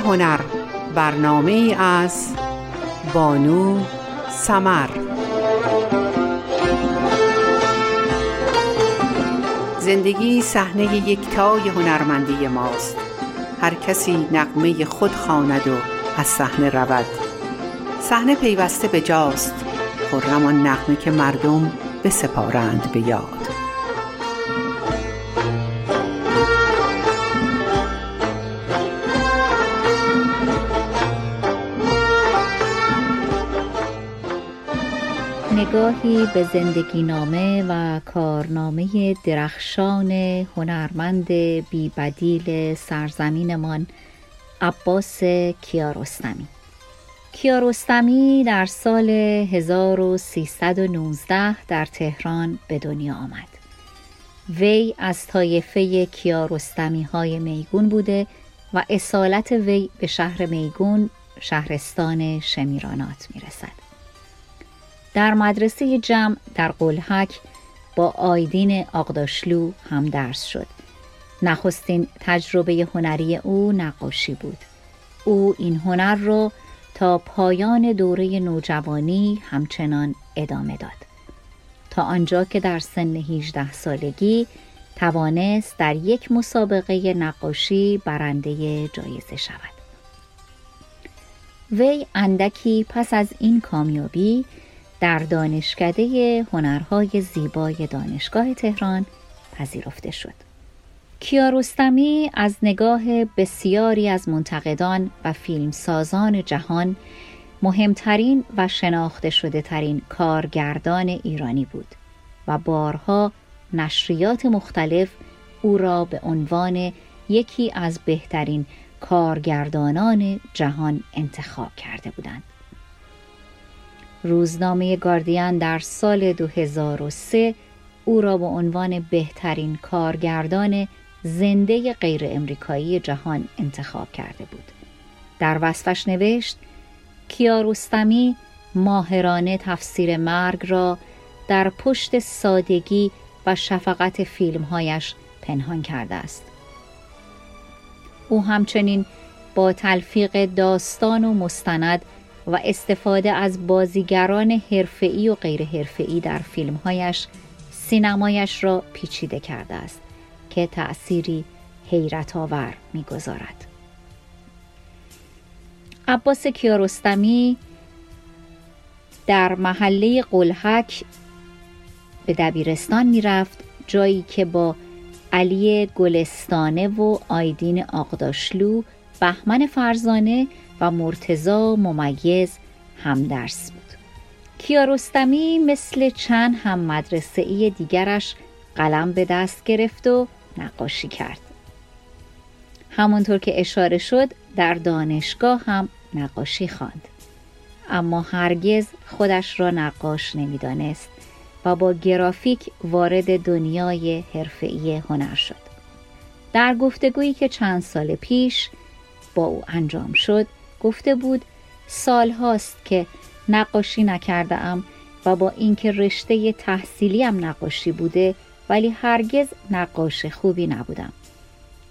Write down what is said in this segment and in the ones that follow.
هنر برنامه از بانو سمر. زندگی صحنه یکتای هنرمندی ماست. هر کسی نقمه خود خواند و از صحنه رود. صحنه پیوسته به جاست. خرم آن نغمه که مردم بسپارند به یاد. نگاهی به زندگی نامه و کارنامه درخشان هنرمند بیبدیل سرزمینمان عباس کیارستمی کیارستمی در سال 1319 در تهران به دنیا آمد وی از طایفه کیارستمی های میگون بوده و اصالت وی به شهر میگون شهرستان شمیرانات می رسد. در مدرسه جمع در قلحک با آیدین آقداشلو هم درس شد. نخستین تجربه هنری او نقاشی بود. او این هنر را تا پایان دوره نوجوانی همچنان ادامه داد. تا آنجا که در سن 18 سالگی توانست در یک مسابقه نقاشی برنده جایزه شود. وی اندکی پس از این کامیابی در دانشکده هنرهای زیبای دانشگاه تهران پذیرفته شد. کیارستمی از نگاه بسیاری از منتقدان و فیلمسازان جهان مهمترین و شناخته شده ترین کارگردان ایرانی بود و بارها نشریات مختلف او را به عنوان یکی از بهترین کارگردانان جهان انتخاب کرده بودند. روزنامه گاردین در سال 2003 او را به عنوان بهترین کارگردان زنده غیر امریکایی جهان انتخاب کرده بود. در وصفش نوشت کیارستمی ماهرانه تفسیر مرگ را در پشت سادگی و شفقت فیلمهایش پنهان کرده است. او همچنین با تلفیق داستان و مستند و استفاده از بازیگران حرفه‌ای و غیر حرفه‌ای در فیلمهایش سینمایش را پیچیده کرده است که تأثیری حیرت آور می‌گذارد. عباس کیارستمی در محله قلحک به دبیرستان می‌رفت جایی که با علی گلستانه و آیدین آقداشلو بهمن فرزانه و مرتزا ممیز هم درس بود. کیارستمی مثل چند هم مدرسه ای دیگرش قلم به دست گرفت و نقاشی کرد. همانطور که اشاره شد در دانشگاه هم نقاشی خواند. اما هرگز خودش را نقاش نمی‌دانست و با گرافیک وارد دنیای حرفه‌ای هنر شد. در گفتگویی که چند سال پیش با او انجام شد گفته بود سال هاست که نقاشی نکرده ام و با اینکه رشته تحصیلیم نقاشی بوده ولی هرگز نقاش خوبی نبودم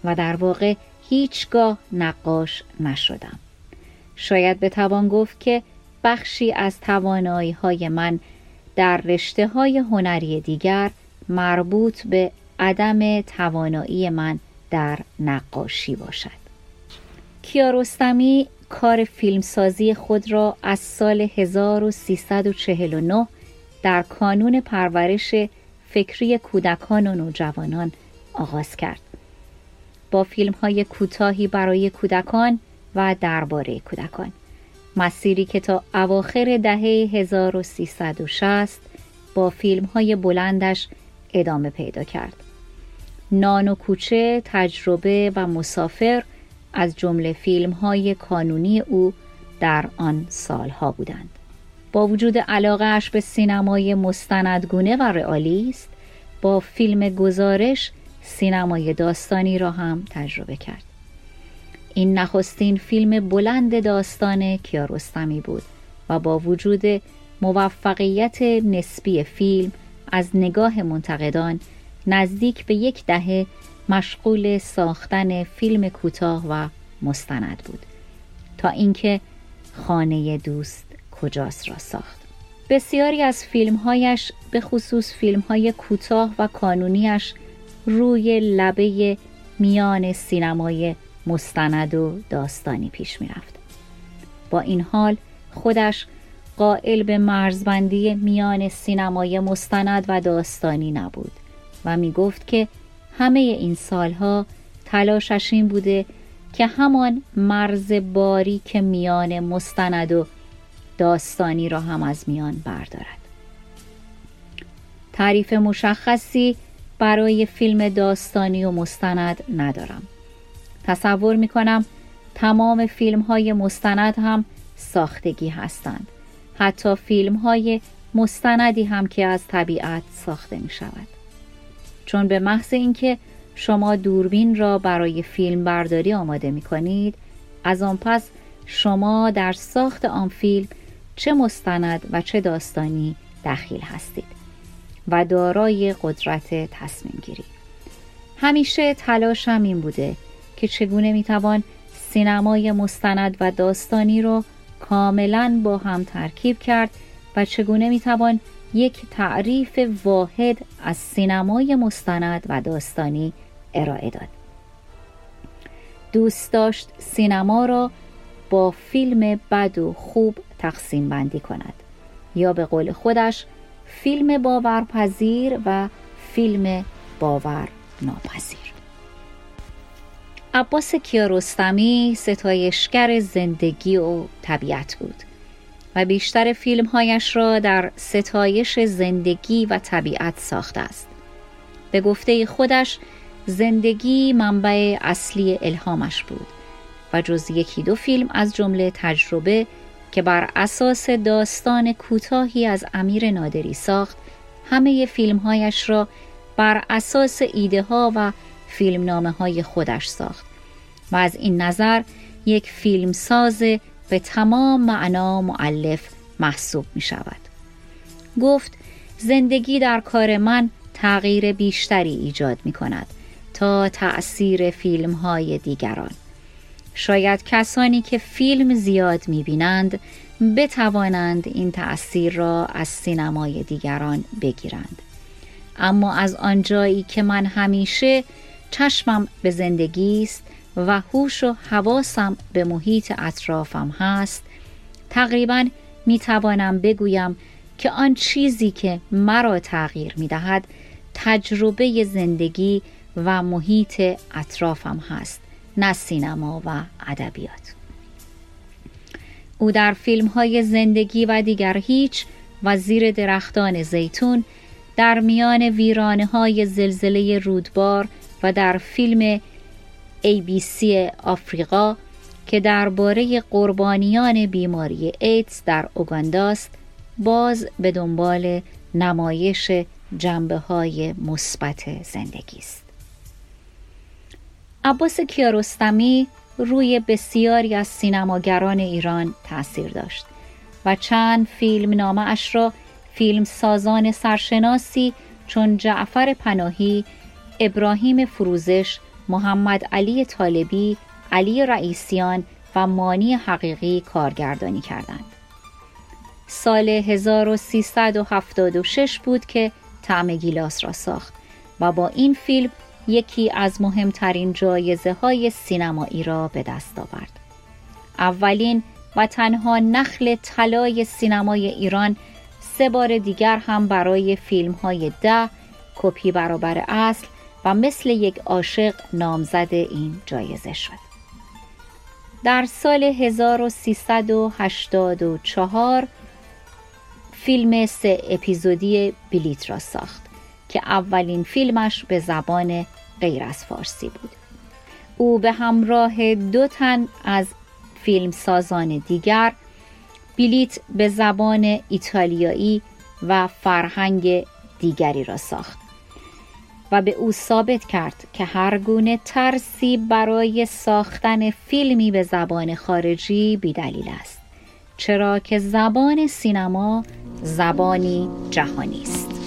و در واقع هیچگاه نقاش نشدم. شاید بتوان گفت که بخشی از توانایی های من در رشته های هنری دیگر مربوط به عدم توانایی من در نقاشی باشد. کیارستمی کار فیلمسازی خود را از سال 1349 در کانون پرورش فکری کودکان و نوجوانان آغاز کرد. با فیلم های کوتاهی برای کودکان و درباره کودکان مسیری که تا اواخر دهه 1360 با فیلم های بلندش ادامه پیدا کرد. نان و کوچه، تجربه و مسافر از جمله فیلم های کانونی او در آن سالها بودند. با وجود علاقهش به سینمای مستندگونه و رئالیست با فیلم گزارش سینمای داستانی را هم تجربه کرد. این نخستین فیلم بلند داستان کیارستمی بود و با وجود موفقیت نسبی فیلم از نگاه منتقدان نزدیک به یک دهه مشغول ساختن فیلم کوتاه و مستند بود. تا اینکه خانه دوست کجاست را ساخت. بسیاری از فیلمهایش به خصوص فیلمهای کوتاه و کانونیش روی لبه میان سینمای مستند و داستانی پیش می‌رفت. با این حال خودش قائل به مرزبندی میان سینمای مستند و داستانی نبود و می گفت که همه این سالها تلاشش این بوده که همان مرز باری که میان مستند و داستانی را هم از میان بردارد. تعریف مشخصی برای فیلم داستانی و مستند ندارم. تصور می کنم تمام فیلم های مستند هم ساختگی هستند. حتی فیلم های مستندی هم که از طبیعت ساخته می شود چون به محض اینکه شما دوربین را برای فیلم برداری آماده می کنید از آن پس شما در ساخت آن فیلم چه مستند و چه داستانی دخیل هستید و دارای قدرت تصمیم گیری. همیشه تلاشم این بوده که چگونه می‌توان سینمای مستند و داستانی را کاملا با هم ترکیب کرد و چگونه می‌توان یک تعریف واحد از سینمای مستند و داستانی ارائه داد. دوست داشت سینما را با فیلم بد و خوب تقسیم بندی کند. یا به قول خودش فیلم باورپذیر و فیلم باور ناپذیر عباس کیارستمی ستایشگر زندگی و طبیعت بود. و بیشتر فیلمهایش را در ستایش زندگی و طبیعت ساخته است. به گفته خودش زندگی منبع اصلی الهامش بود و جز یکی دو فیلم از جمله تجربه که بر اساس داستان کوتاهی از امیر نادری ساخت همه فیلمهایش را بر اساس ایده ها و فیلمنامه های خودش ساخت و از این نظر یک فیلمساز به تمام معنا معلف محسوب می شود گفت زندگی در کار من تغییر بیشتری ایجاد می کند تا تأثیر فیلم های دیگران. شاید کسانی که فیلم زیاد می بینند بتوانند این تأثیر را از سینمای دیگران بگیرند. اما از آنجایی که من همیشه چشمم به زندگی است و هوش و حواسم به محیط اطرافم هست. تقریبا می توانم بگویم که آن چیزی که مرا تغییر می دهد تجربه زندگی و محیط اطرافم هست نه سینما و ادبیات. او در فیلم های زندگی و دیگر هیچ و زیر درختان زیتون در میان ویرانه های زلزله رودبار و در فیلم ABC آفریقا که درباره قربانیان بیماری ایدز در اوگانداست باز به دنبال نمایش جنبه های مثبت زندگی است. عباس کیارستمی روی بسیاری از سینماگران ایران تاثیر داشت و چند فیلم نامه اش را فیلم سازان سرشناسی چون جعفر پناهی، ابراهیم فروزش، محمد علی طالبی، علی رئیسیان و مانی حقیقی کارگردانی کردند. سال 1376 بود که طعم گیلاس را ساخت و با این فیلم یکی از مهمترین جایزه های سینمایی را به دست آورد. اولین و تنها نخل طلای سینمای ایران سه بار دیگر هم برای فیلم های ده کپی برابر اصل و مثل یک عاشق نامزد این جایزه شد. در سال 1384 فیلم سه اپیزودی بلیت را ساخت که اولین فیلمش به زبان غیر از فارسی بود او به همراه دو تن از فیلم سازان دیگر بلیت به زبان ایتالیایی و فرهنگ دیگری را ساخت و به او ثابت کرد که هر گونه ترسی برای ساختن فیلمی به زبان خارجی بیدلیل است چرا که زبان سینما زبانی جهانی است.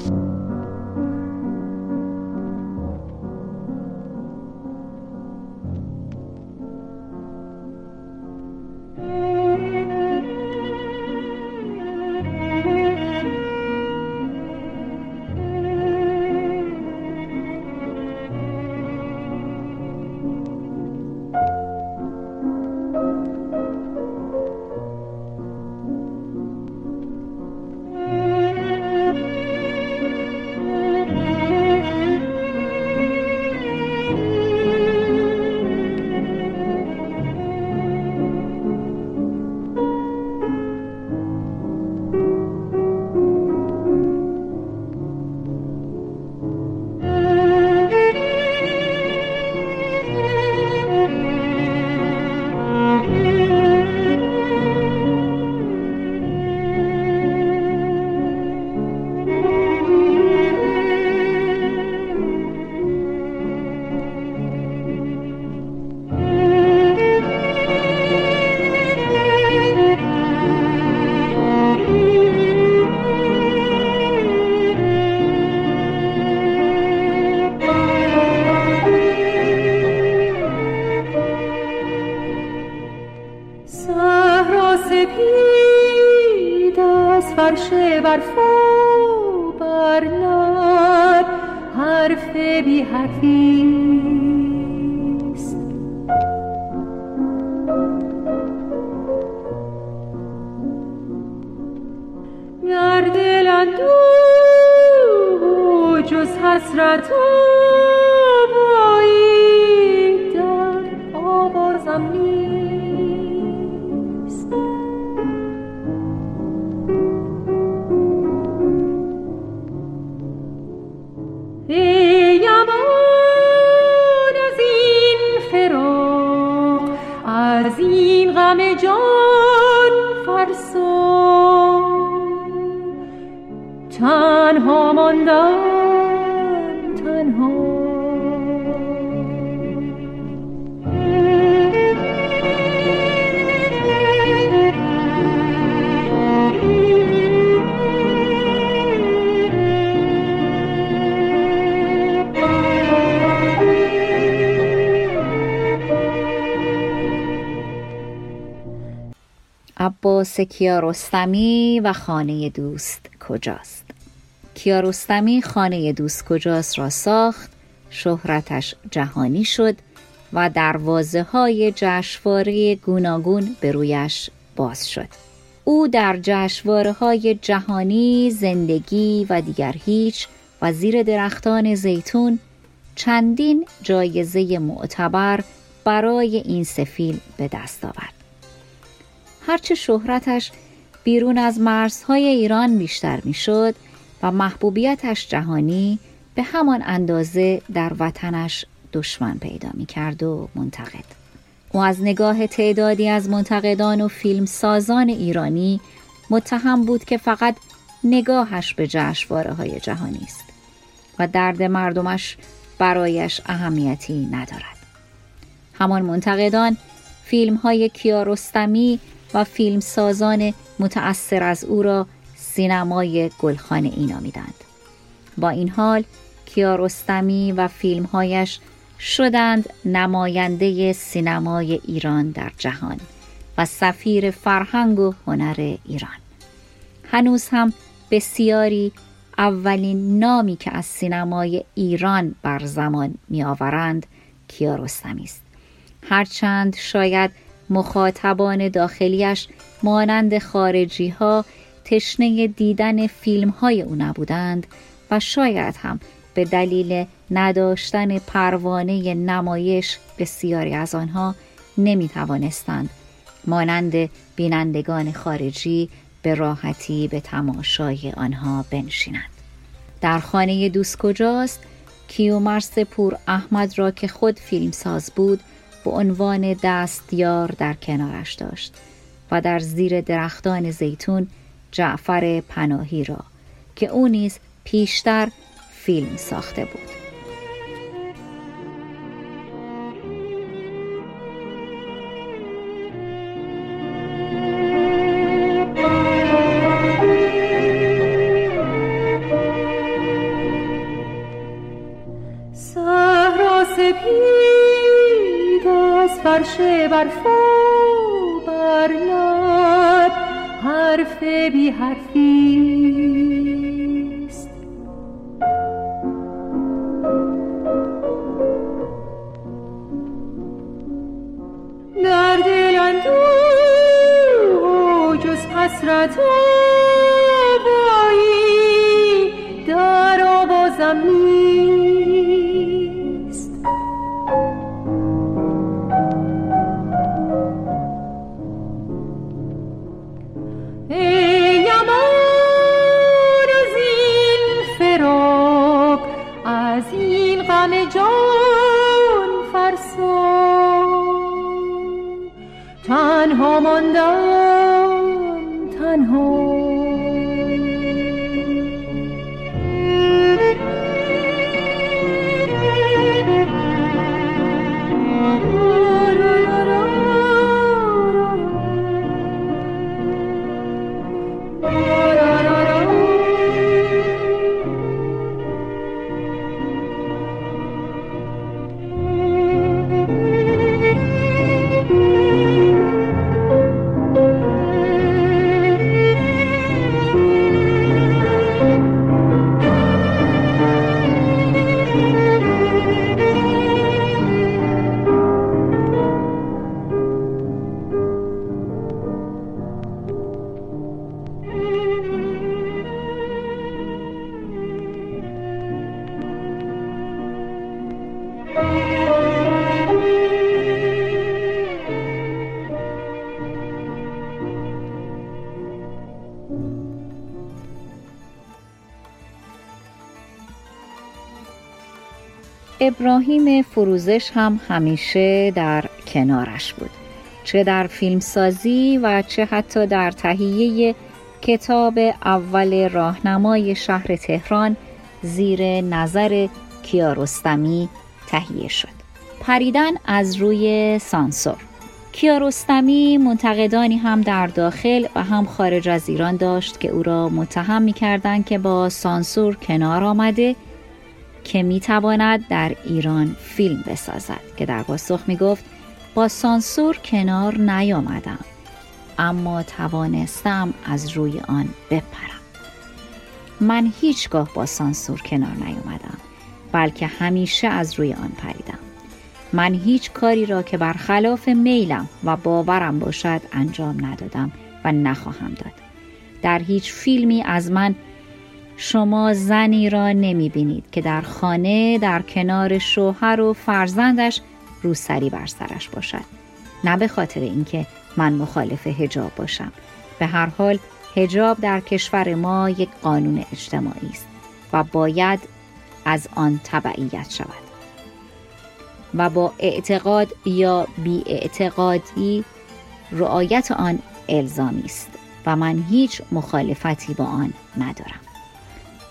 عباس کیارستمی و خانه دوست کجاست؟ کیارستمی خانه دوست کجاست را ساخت شهرتش جهانی شد و دروازه های جشواره گوناگون به رویش باز شد. او در جشواره های جهانی زندگی و دیگر هیچ و زیر درختان زیتون چندین جایزه معتبر برای این سفیل به دست آورد. هرچه شهرتش بیرون از مرزهای ایران بیشتر می‌شد و محبوبیتش جهانی به همان اندازه در وطنش دشمن پیدا می کرد و منتقد. او از نگاه تعدادی از منتقدان و فیلم سازان ایرانی متهم بود که فقط نگاهش به جشنواره های جهانی است و درد مردمش برایش اهمیتی ندارد. همان منتقدان فیلم های کیارستمی و فیلمسازان متأثر از او را سینمای گلخانه ای نامیدند. با این حال کیارستمی و فیلمهایش شدند نماینده سینمای ایران در جهان و سفیر فرهنگ و هنر ایران. هنوز هم بسیاری اولین نامی که از سینمای ایران بر زمان می آورند کیارستمی است. هرچند شاید مخاطبان داخلیش مانند خارجی ها تشنه دیدن فیلم های او نبودند و شاید هم به دلیل نداشتن پروانه نمایش بسیاری از آنها نمی توانستند مانند بینندگان خارجی به راحتی به تماشای آنها بنشینند. در خانه دوست کجاست؟ کیومرس پور احمد را که خود فیلمساز بود به عنوان دستیار در کنارش داشت و در زیر درختان زیتون جعفر پناهی را که او نیز پیشتر فیلم ساخته بود. بی حرفیست در دل اندوه جز حسرت آبایی در آوازم ابراهیم فروزش هم همیشه در کنارش بود. چه در فیلمسازی و چه حتی در تهیه کتاب اول راهنمای شهر تهران زیر نظر کیارستمی تهیه شد. پریدن از روی سانسور. کیارستمی منتقدانی هم در داخل و هم خارج از ایران داشت که او را متهم می که با سانسور کنار آمده که می تواند در ایران فیلم بسازد که در پاسخ می گفت با سانسور کنار نیامدم اما توانستم از روی آن بپرم. من هیچگاه با سانسور کنار نیامدم بلکه همیشه از روی آن پریدم. من هیچ کاری را که برخلاف میلم و باورم باشد انجام ندادم و نخواهم داد. در هیچ فیلمی از من شما زنی را نمی بینید که در خانه در کنار شوهر و فرزندش روسری بر سرش باشد. نه به خاطر اینکه من مخالف هجاب باشم. به هر حال هجاب در کشور ما یک قانون اجتماعی است و باید از آن تبعیت شود. و با اعتقاد یا بی اعتقادی رعایت آن الزامی است و من هیچ مخالفتی با آن ندارم.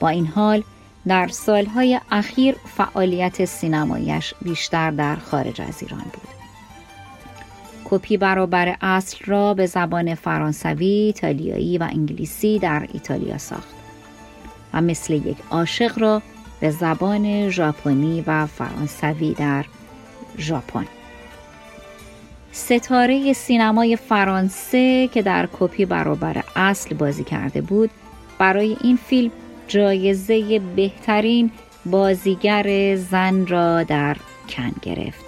با این حال در سالهای اخیر فعالیت سینمایش بیشتر در خارج از ایران بود. کپی برابر اصل را به زبان فرانسوی، ایتالیایی و انگلیسی در ایتالیا ساخت و مثل یک عاشق را به زبان ژاپنی و فرانسوی در ژاپن. ستاره سینمای فرانسه که در کپی برابر اصل بازی کرده بود برای این فیلم جایزه بهترین بازیگر زن را در کن گرفت.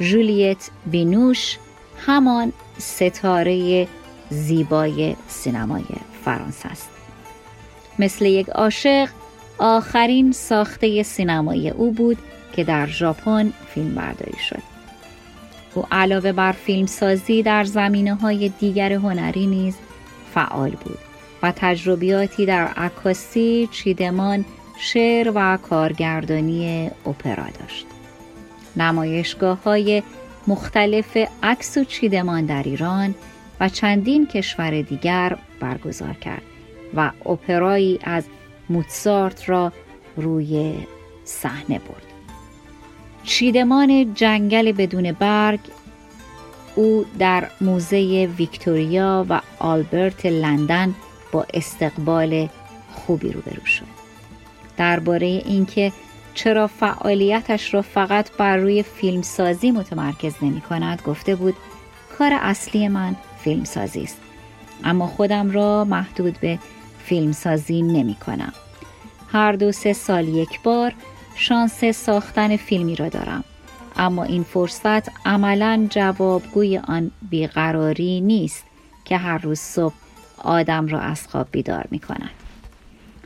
جولیت بینوش همان ستاره زیبای سینمای فرانسه است. مثل یک عاشق آخرین ساخته سینمایی او بود که در ژاپن فیلم برداری شد. او علاوه بر فیلمسازی در زمینه های دیگر هنری نیز فعال بود. و تجربیاتی در عکاسی، چیدمان، شعر و کارگردانی اپرا داشت. نمایشگاه های مختلف عکس و چیدمان در ایران و چندین کشور دیگر برگزار کرد و اپرایی از موتسارت را روی صحنه برد. چیدمان جنگل بدون برگ او در موزه ویکتوریا و آلبرت لندن با استقبال خوبی روبرو شد. درباره اینکه چرا فعالیتش را فقط بر روی فیلمسازی متمرکز نمی کند گفته بود کار اصلی من فیلمسازی است. اما خودم را محدود به فیلمسازی نمی کنم. هر دو سه سال یک بار شانس ساختن فیلمی را دارم. اما این فرصت عملا جوابگوی آن بیقراری نیست که هر روز صبح آدم را از خواب بیدار می کند.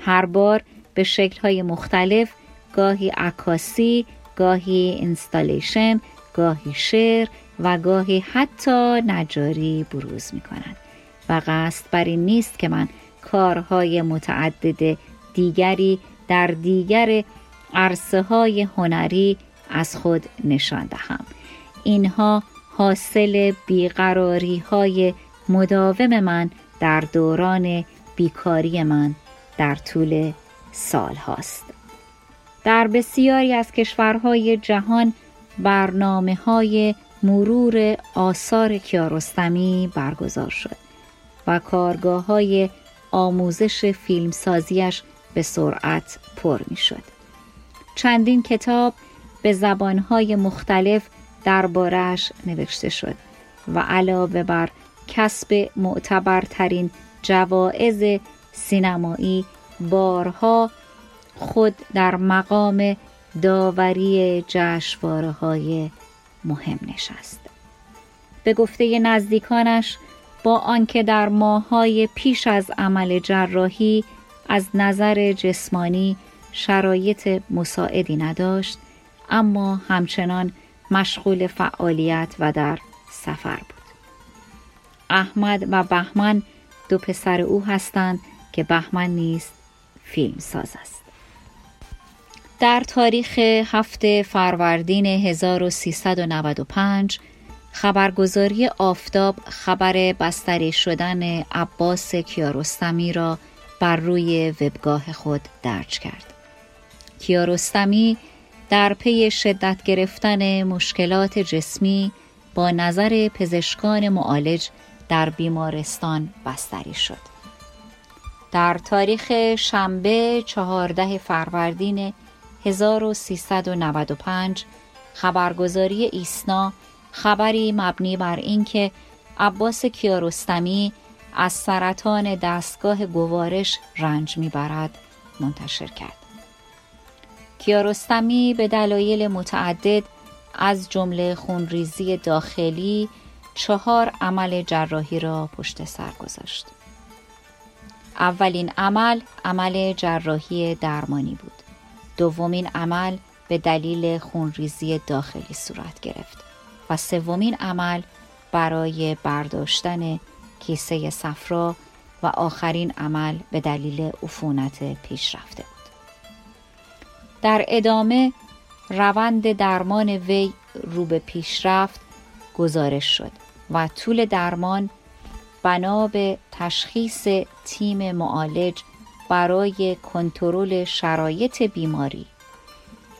هر بار به های مختلف گاهی عکاسی، گاهی اینستالیشن، گاهی شعر و گاهی حتی نجاری بروز می کند و قصد بر این نیست که من کارهای متعدد دیگری در دیگر عرصه های هنری از خود نشان دهم اینها حاصل بیقراری های مداوم من در دوران بیکاری من در طول سال هاست. در بسیاری از کشورهای جهان برنامه های مرور آثار کیارستمی برگزار شد و کارگاه های آموزش فیلمسازیش به سرعت پر می شد. چندین کتاب به زبانهای مختلف دربارهش نوشته شد و علاوه بر کسب معتبرترین جوایز سینمایی بارها خود در مقام داوری جشواره های مهم نشست. به گفته نزدیکانش با آنکه در ماهای پیش از عمل جراحی از نظر جسمانی شرایط مساعدی نداشت اما همچنان مشغول فعالیت و در سفر بود. احمد و بهمن دو پسر او هستند که بهمن نیز فیلم ساز است در تاریخ هفته فروردین 1395 خبرگزاری آفتاب خبر بستری شدن عباس کیارستمی را بر روی وبگاه خود درج کرد. کیارستمی در پی شدت گرفتن مشکلات جسمی با نظر پزشکان معالج در بیمارستان بستری شد. در تاریخ شنبه چهارده فروردین 1395 خبرگزاری ایسنا خبری مبنی بر اینکه عباس کیارستمی از سرطان دستگاه گوارش رنج می‌برد منتشر کرد. کیارستمی به دلایل متعدد از جمله خونریزی داخلی چهار عمل جراحی را پشت سر گذاشت. اولین عمل عمل جراحی درمانی بود. دومین عمل به دلیل خونریزی داخلی صورت گرفت و سومین عمل برای برداشتن کیسه صفرا و آخرین عمل به دلیل عفونت پیشرفته بود. در ادامه روند درمان وی رو به پیشرفت گزارش شد و طول درمان بنا به تشخیص تیم معالج برای کنترل شرایط بیماری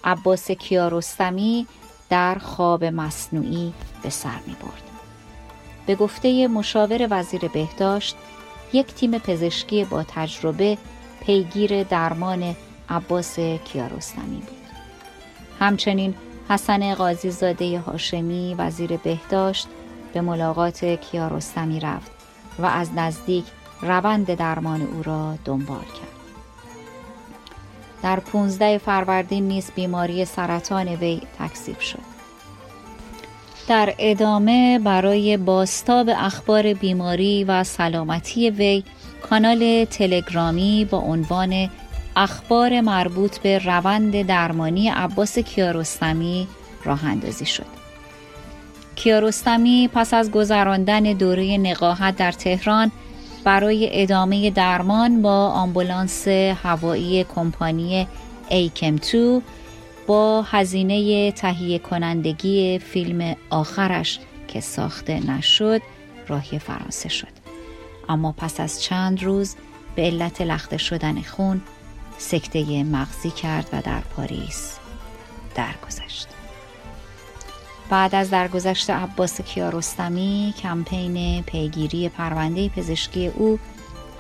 عباس کیارستمی در خواب مصنوعی به سر می برد. به گفته مشاور وزیر بهداشت یک تیم پزشکی با تجربه پیگیر درمان عباس کیارستمی بود. همچنین حسن قاضی زاده هاشمی وزیر بهداشت به ملاقات کیارستمی رفت و از نزدیک روند درمان او را دنبال کرد. در 15 فروردین نیز بیماری سرطان وی تکذیب شد. در ادامه برای باستاب اخبار بیماری و سلامتی وی کانال تلگرامی با عنوان اخبار مربوط به روند درمانی عباس کیارستمی راه اندازی شد. کیارستمی پس از گذراندن دوره نقاهت در تهران برای ادامه درمان با آمبولانس هوایی کمپانی ایکم 2 با هزینه تهیه کنندگی فیلم آخرش که ساخته نشد راهی فرانسه شد. اما پس از چند روز به علت لخته شدن خون سکته مغزی کرد و در پاریس درگذشت. بعد از درگذشت عباس کیارستمی کمپین پیگیری پرونده پزشکی او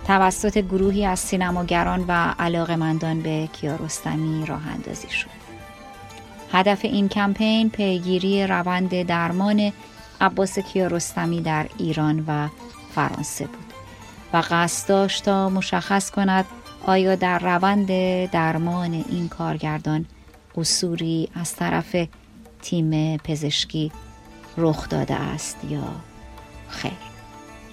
توسط گروهی از سینماگران و علاقمندان به کیارستمی راه اندازی شد. هدف این کمپین پیگیری روند درمان عباس کیارستمی در ایران و فرانسه بود و قصد داشت تا مشخص کند آیا در روند درمان این کارگردان قصوری از طرف تیم پزشکی رخ داده است یا خیر.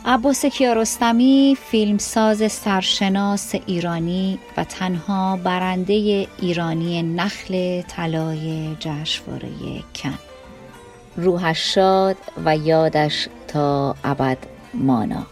عباس کیارستمی فیلمساز سرشناس ایرانی و تنها برنده ایرانی نخل طلای جشنواره کن. روحش شاد و یادش تا ابد مانا.